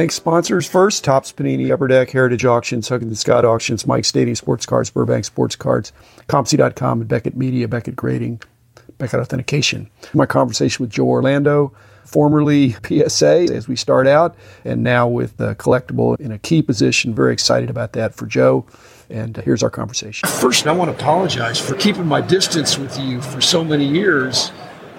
Thanks, sponsors. First, Topps Panini, Upperdeck, Heritage Auctions, Huggins Scott Auctions, Mike Stadium Sports Cards, Burbank Sports Cards, ComC.com, and Beckett Media, Beckett Grading, Beckett Authentication. My conversation with Joe Orlando, formerly PSA, as we start out, and now with the Collectable in a key position. Very excited about that for Joe. And uh, here's our conversation. First, I want to apologize for keeping my distance with you for so many years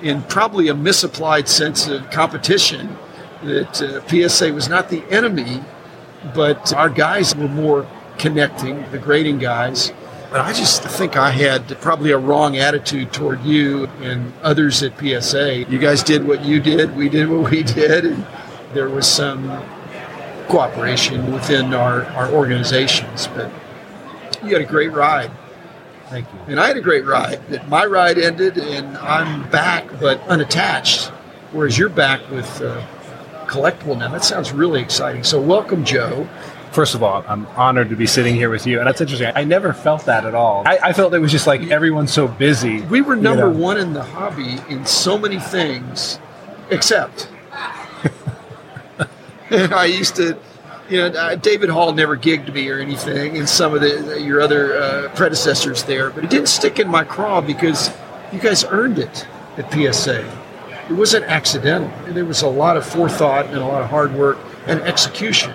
in probably a misapplied sense of competition that uh, PSA was not the enemy, but our guys were more connecting, the grading guys. But I just think I had probably a wrong attitude toward you and others at PSA. You guys did what you did, we did what we did, and there was some cooperation within our, our organizations. But you had a great ride. Thank you. And I had a great ride. My ride ended, and I'm back, but unattached. Whereas you're back with uh, Collectable now. That sounds really exciting. So, welcome, Joe. First of all, I'm honored to be sitting here with you, and that's interesting. I never felt that at all. I, I felt it was just like everyone's so busy. We were number you know. one in the hobby in so many things, except I used to, you know, uh, David Hall never gigged me or anything, and some of the your other uh, predecessors there, but it didn't stick in my craw because you guys earned it at PSA. It wasn't accidental. There was a lot of forethought and a lot of hard work and execution.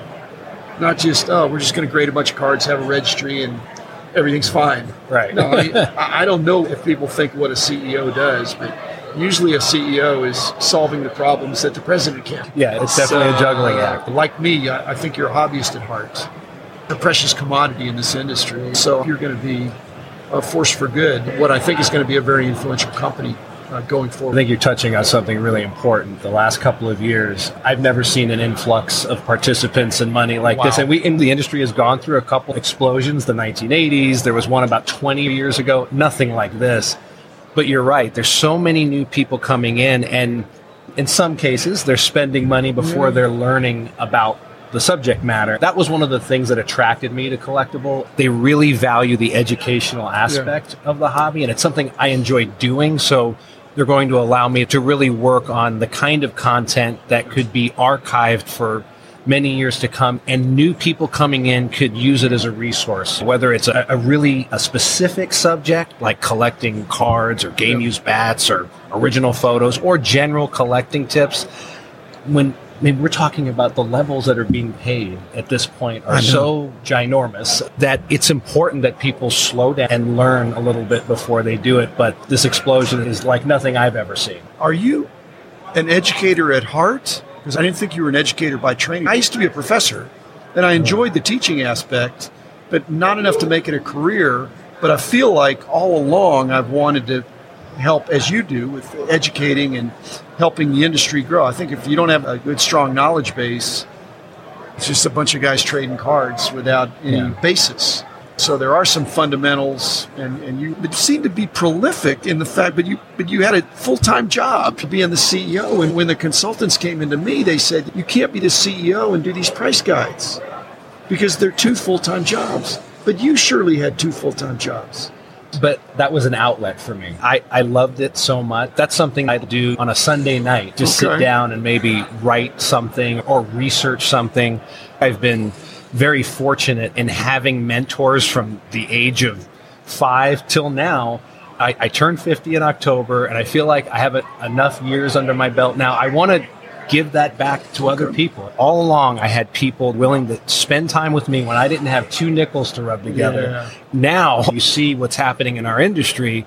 Not just, oh, we're just going to grade a bunch of cards, have a registry, and everything's fine. Right. No, I, mean, I don't know if people think what a CEO does, but usually a CEO is solving the problems that the president can't. Yeah, it's definitely a uh, juggling act. Like me, I, I think you're a hobbyist at heart. A precious commodity in this industry. So you're going to be a force for good. What I think is going to be a very influential company uh, going I think you're touching on something really important. The last couple of years, I've never seen an influx of participants and money like this. And we, and the industry has gone through a couple explosions. The 1980s, there was one about 20 years ago. Nothing like this. But you're right. There's so many new people coming in, and in some cases, they're spending money before they're learning about the subject matter. That was one of the things that attracted me to Collectable. They really value the educational aspect of the hobby, and it's something I enjoy doing. So they're going to allow me to really work on the kind of content that could be archived for many years to come and new people coming in could use it as a resource. Whether it's a, a really a specific subject like collecting cards or game use bats or original photos or general collecting tips when I mean, we're talking about the levels that are being paid at this point are so ginormous that it's important that people slow down and learn a little bit before they do it. But this explosion is like nothing I've ever seen. Are you an educator at heart? Because I didn't think you were an educator by training. I used to be a professor, and I mm. enjoyed the teaching aspect, but not enough to make it a career. But I feel like all along I've wanted to help, as you do, with educating and helping the industry grow. I think if you don't have a good, strong knowledge base, it's just a bunch of guys trading cards without any Yeah. basis. So there are some fundamentals, and, and you but you seem to be prolific in the fact, but you but you had a full time job being the CEO. And when the consultants came into me, they said you can't be the CEO and do these price guides because they're two full time jobs. But you surely had two full time jobs. But that was an outlet for me. I, I loved it so much. That's something I do on a Sunday night. Just Okay. sit down and maybe write something or research something. I've been very fortunate in having mentors from the age of five till now. I, I turned 50 in October and I feel like I have a, enough years under my belt now. I want to give that back to other people. All along, I had people willing to spend time with me when I didn't have two nickels to rub together. Yeah. Now you see what's happening in our industry.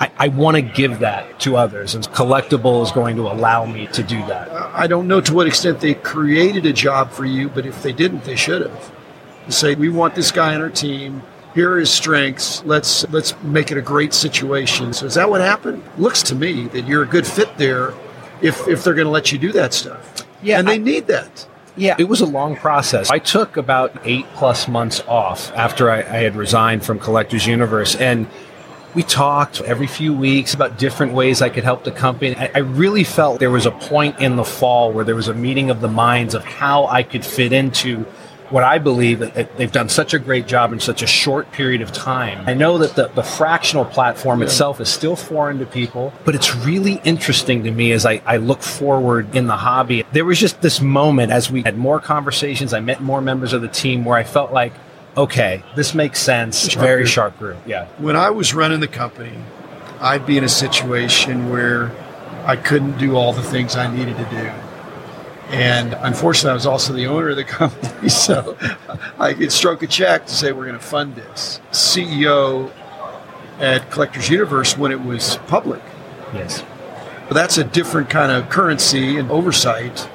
I, I want to give that to others, and Collectable is going to allow me to do that. I don't know to what extent they created a job for you, but if they didn't, they should have. To say we want this guy on our team. Here are his strengths. Let's let's make it a great situation. So is that what happened? Looks to me that you're a good fit there. If if they're going to let you do that stuff, Yeah, and they I- need that. Yeah, it was a long process. I took about eight plus months off after I, I had resigned from Collectors Universe, and we talked every few weeks about different ways I could help the company. I, I really felt there was a point in the fall where there was a meeting of the minds of how I could fit into what I believe that they've done such a great job in such a short period of time. I know that the, the fractional platform itself is still foreign to people, but it's really interesting to me as I, I look forward in the hobby. There was just this moment as we had more conversations, I met more members of the team where I felt like, okay, this makes sense. Sharp Very group. sharp group. Yeah. When I was running the company, I'd be in a situation where I couldn't do all the things I needed to do. And unfortunately, I was also the owner of the company, so I could stroke a check to say we're going to fund this. CEO at Collectors Universe when it was public. Yes. But that's a different kind of currency and oversight.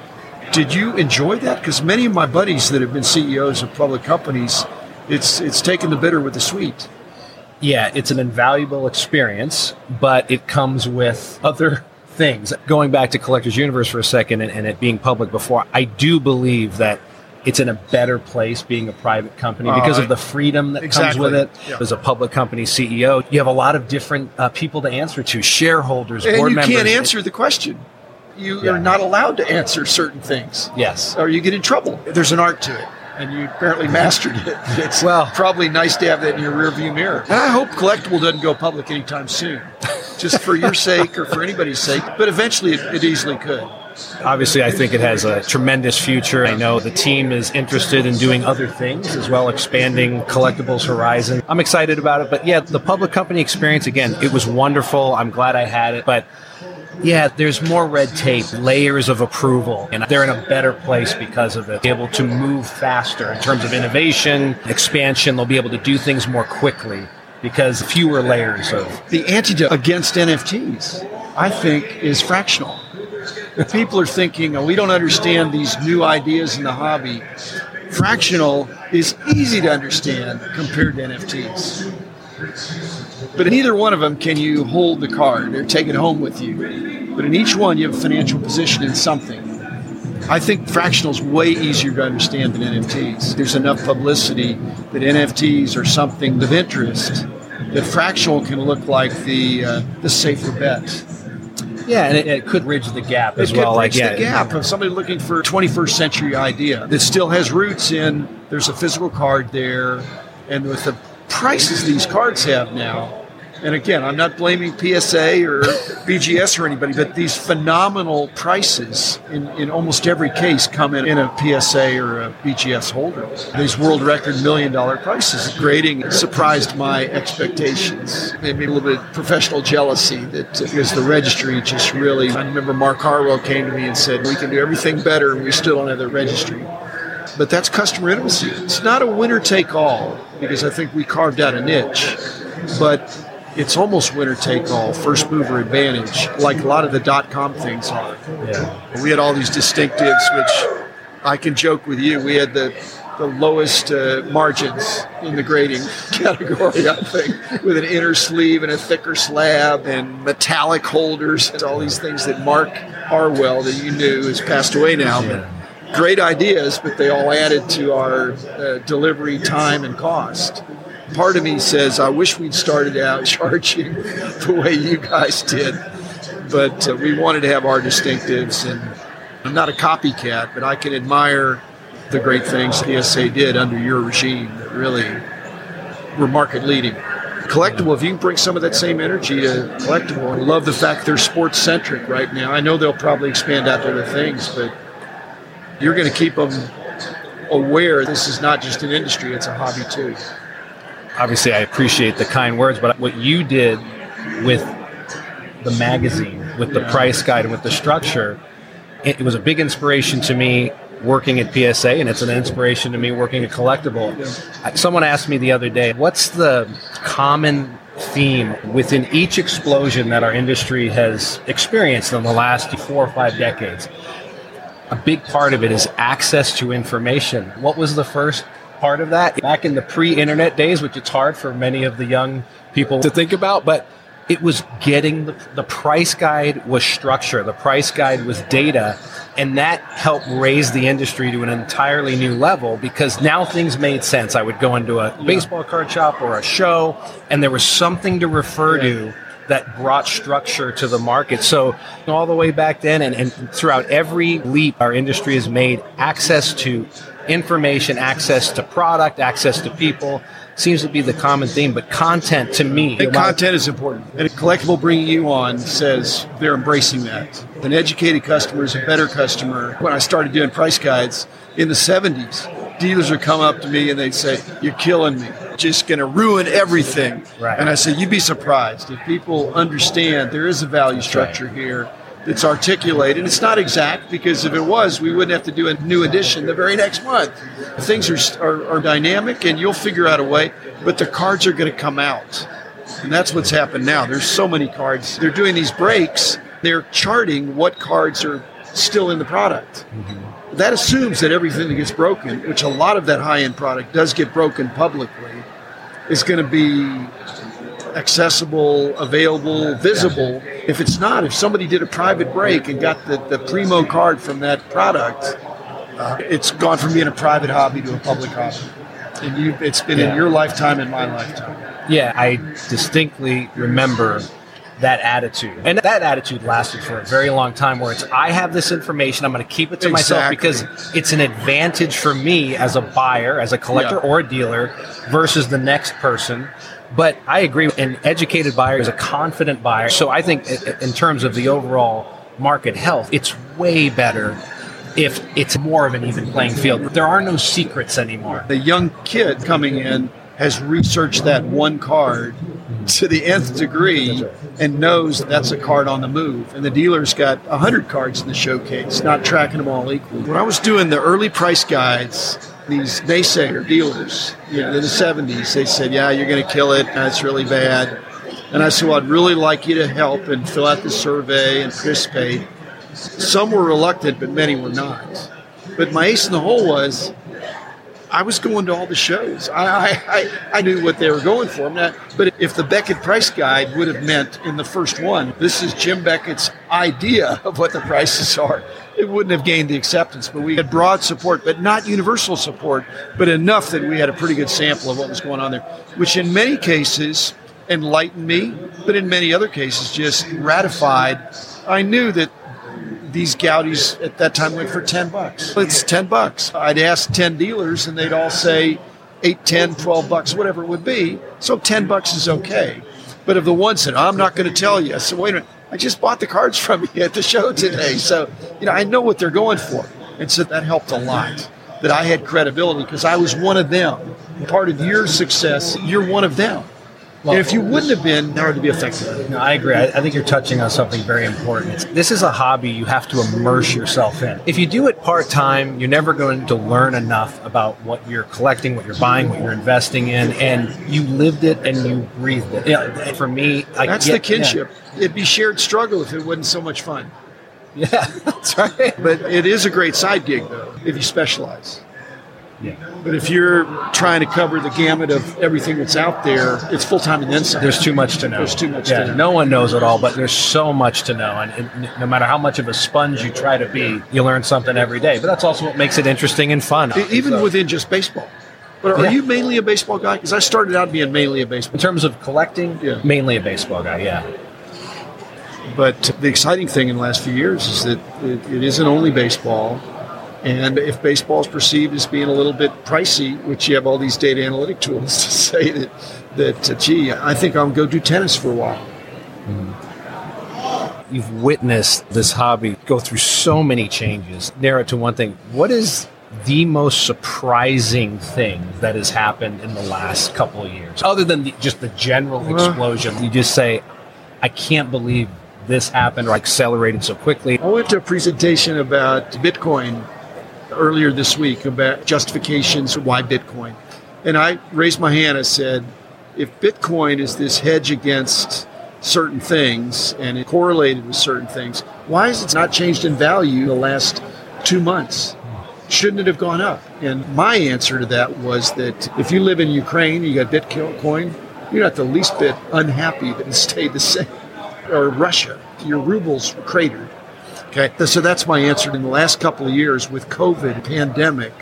Did you enjoy that? Because many of my buddies that have been CEOs of public companies, it's it's taken the bitter with the sweet. Yeah, it's an invaluable experience, but it comes with other things. Going back to Collectors Universe for a second and, and it being public before, I do believe that it's in a better place being a private company because Uh, of the freedom that exactly. comes with it. Yeah. As a public company CEO, you have a lot of different uh, people to answer to, shareholders, And board you members. You can't answer the question. You Yeah. are not allowed to answer certain things, Yes. or you get in trouble. There's an art to it, and you apparently mastered it. It's Well- probably nice to have that in your rearview mirror. And I hope Collectable doesn't go public anytime soon, just for your sake or for anybody's sake. But eventually, it, it easily could. Obviously, I think it has a tremendous future. I know the team is interested in doing other things as well, expanding Collectable's horizon. I'm excited about it. But yeah, the public company experience, again, it was wonderful. I'm glad I had it. But yeah, there's more red tape, layers of approval, and they're in a better place because of it. Able to move faster in terms of innovation, expansion. They'll be able to do things more quickly because fewer layers of The antidote against NFTs, I think, is fractional. If people are thinking, oh, we don't understand these new ideas in the hobby, fractional is easy to understand compared to NFTs. But in either one of them can you hold the card or take it home with you. But in each one, you have a financial position in something. I think fractional is way easier to understand than NFTs. There's enough publicity that NFTs are something of interest that fractional can look like the uh, the safer bet. yeah, and it, it could bridge the gap as it well. could Like bridge yeah, the gap of somebody looking for a 21st century idea that still has roots in there's a physical card there, and with the prices these cards have now. And again, I'm not blaming PSA or BGS or anybody, but these phenomenal prices in, in almost every case come in, in a PSA or a BGS holder. These world record million dollar prices. Grading surprised my expectations. Made me a little bit professional jealousy that because the registry just really. I remember Mark Harwell came to me and said, We can do everything better, and we still don't have the registry. But that's customer intimacy. It's not a winner take all because I think we carved out a niche, but it's almost winner take all, first mover advantage, like a lot of the dot com things are. yeah. We had all these distinctives, which I can joke with you. We had the the lowest uh, margins in the grading category, I think, with an inner sleeve and a thicker slab and metallic holders and all these things that Mark Harwell, that you knew, has passed away now. But great ideas, but they all added to our uh, delivery time and cost. Part of me says, I wish we'd started out charging the way you guys did, but uh, we wanted to have our distinctives. And I'm not a copycat, but I can admire the great things PSA did under your regime that really were market leading. Collectable, if you can bring some of that same energy to Collectable, I love the fact they're sports centric right now. I know they'll probably expand out to other things, but you're going to keep them aware this is not just an industry, it's a hobby too. Obviously I appreciate the kind words, but what you did with the magazine, with the price guide, and with the structure, it, it was a big inspiration to me working at PSA, and it's an inspiration to me working at Collectable. Someone asked me the other day, what's the common theme within each explosion that our industry has experienced in the last four or five decades? a big part of it is access to information. What was the first part of that? Back in the pre internet days, which it's hard for many of the young people to think about, but it was getting the, the price guide was structure, the price guide was data, and that helped raise the industry to an entirely new level because now things made sense. I would go into a baseball card shop or a show, and there was something to refer to that brought structure to the market. So all the way back then and, and throughout every leap our industry has made, access to information, access to product, access to people seems to be the common theme. But content to me, And content is important. And a Collectable bringing you on says they're embracing that. An educated customer is a better customer. When I started doing price guides in the 70s, dealers would come up to me and they'd say, You're killing me. Just going to ruin everything. Right. And I said, You'd be surprised if people understand there is a value structure here that's articulated. It's not exact because if it was, we wouldn't have to do a new edition the very next month. Things are, are, are dynamic and you'll figure out a way, but the cards are going to come out. And that's what's happened now. There's so many cards. They're doing these breaks, they're charting what cards are still in the product. Mm-hmm. That assumes that everything that gets broken, which a lot of that high end product does get broken publicly, is going to be accessible, available, visible. If it's not, if somebody did a private break and got the, the primo card from that product, uh, it's gone from being a private hobby to a public hobby. And you, it's been Yeah. in your lifetime and my lifetime. Yeah, I distinctly remember that attitude. And that attitude lasted for a very long time where it's I have this information, I'm going to keep it to myself because it's an advantage for me as a buyer, as a collector Yeah. or a dealer versus the next person. But I agree, an educated buyer is a confident buyer. So I think in terms of the overall market health, it's way better if it's more of an even playing field. There are no secrets anymore. The young kid coming in has researched that one card to the nth degree and knows that's a card on the move. And the dealer's got 100 cards in the showcase, not tracking them all equally. When I was doing the early price guides, these naysayer dealers in the 70s, they said, Yeah, you're going to kill it. That's really bad. And I said, Well, I'd really like you to help and fill out the survey and participate. Some were reluctant, but many were not. But my ace in the hole was I was going to all the shows. I, I, I, knew what they were going for. Now, but if the Beckett price guide would have meant in the first one, this is Jim Beckett's idea of what the prices are, it wouldn't have gained the acceptance. But we had broad support, but not universal support, but enough that we had a pretty good sample of what was going on there, which in many cases enlightened me, but in many other cases just ratified. I knew that these Gaudis at that time went for 10 bucks. It's 10 bucks. I'd ask 10 dealers and they'd all say 8, 10, 12 bucks, whatever it would be. So 10 bucks is okay. But if the one said, I'm not going to tell you, I said, wait a minute, I just bought the cards from you at the show today. So, you know, I know what they're going for. And so that helped a lot that I had credibility because I was one of them. Part of your success, you're one of them. And if you wouldn't have been, how would to be effective? No, I agree. I, I think you're touching on something very important. This is a hobby you have to immerse yourself in. If you do it part time, you're never going to learn enough about what you're collecting, what you're buying, what you're investing in, and you lived it and you breathed it. Yeah, for me, I That's get- the kinship. It'd be shared struggle if it wasn't so much fun. Yeah, yeah that's right. But it is a great side gig, though, if you specialize. Yeah. But if you're trying to cover the gamut of everything that's out there, it's full time and then some. There's too much to know. There's too much Yeah, to know. No one knows it all, but there's so much to know, and, and no matter how much of a sponge you try to be, you learn something every day. But that's also what makes it interesting and fun. Even So- within just baseball. But are Yeah. you mainly a baseball guy? Because I started out being mainly a baseball. in terms of collecting, Yeah. mainly a baseball guy. Yeah. But the exciting thing in the last few years is that it, it isn't only baseball. And if baseball is perceived as being a little bit pricey, which you have all these data analytic tools to say that, that uh, gee, I think I'll go do tennis for a while. You've witnessed this hobby go through so many changes. Narrow it to one thing. What is the most surprising thing that has happened in the last couple of years, other than the, just the general explosion? You just say, "I can't believe this happened or accelerated so quickly." I went to a presentation about Bitcoin earlier this week about justifications why Bitcoin. And I raised my hand and said, if Bitcoin is this hedge against certain things and it correlated with certain things, why has it not changed in value the last two months? Shouldn't it have gone up? And my answer to that was that if you live in Ukraine, you got Bitcoin, you're not the least bit unhappy that it stayed the same. Or Russia, your rubles cratered. Okay, so that's my answer. In the last couple of years with COVID pandemic,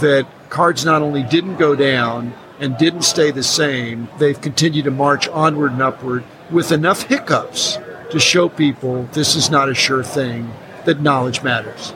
that cards not only didn't go down and didn't stay the same, they've continued to march onward and upward with enough hiccups to show people this is not a sure thing, that knowledge matters.